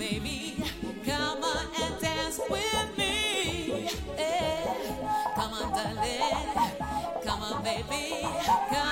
baby. Come on and dance with me. Yeah. Come on, darling. Come on, baby. Come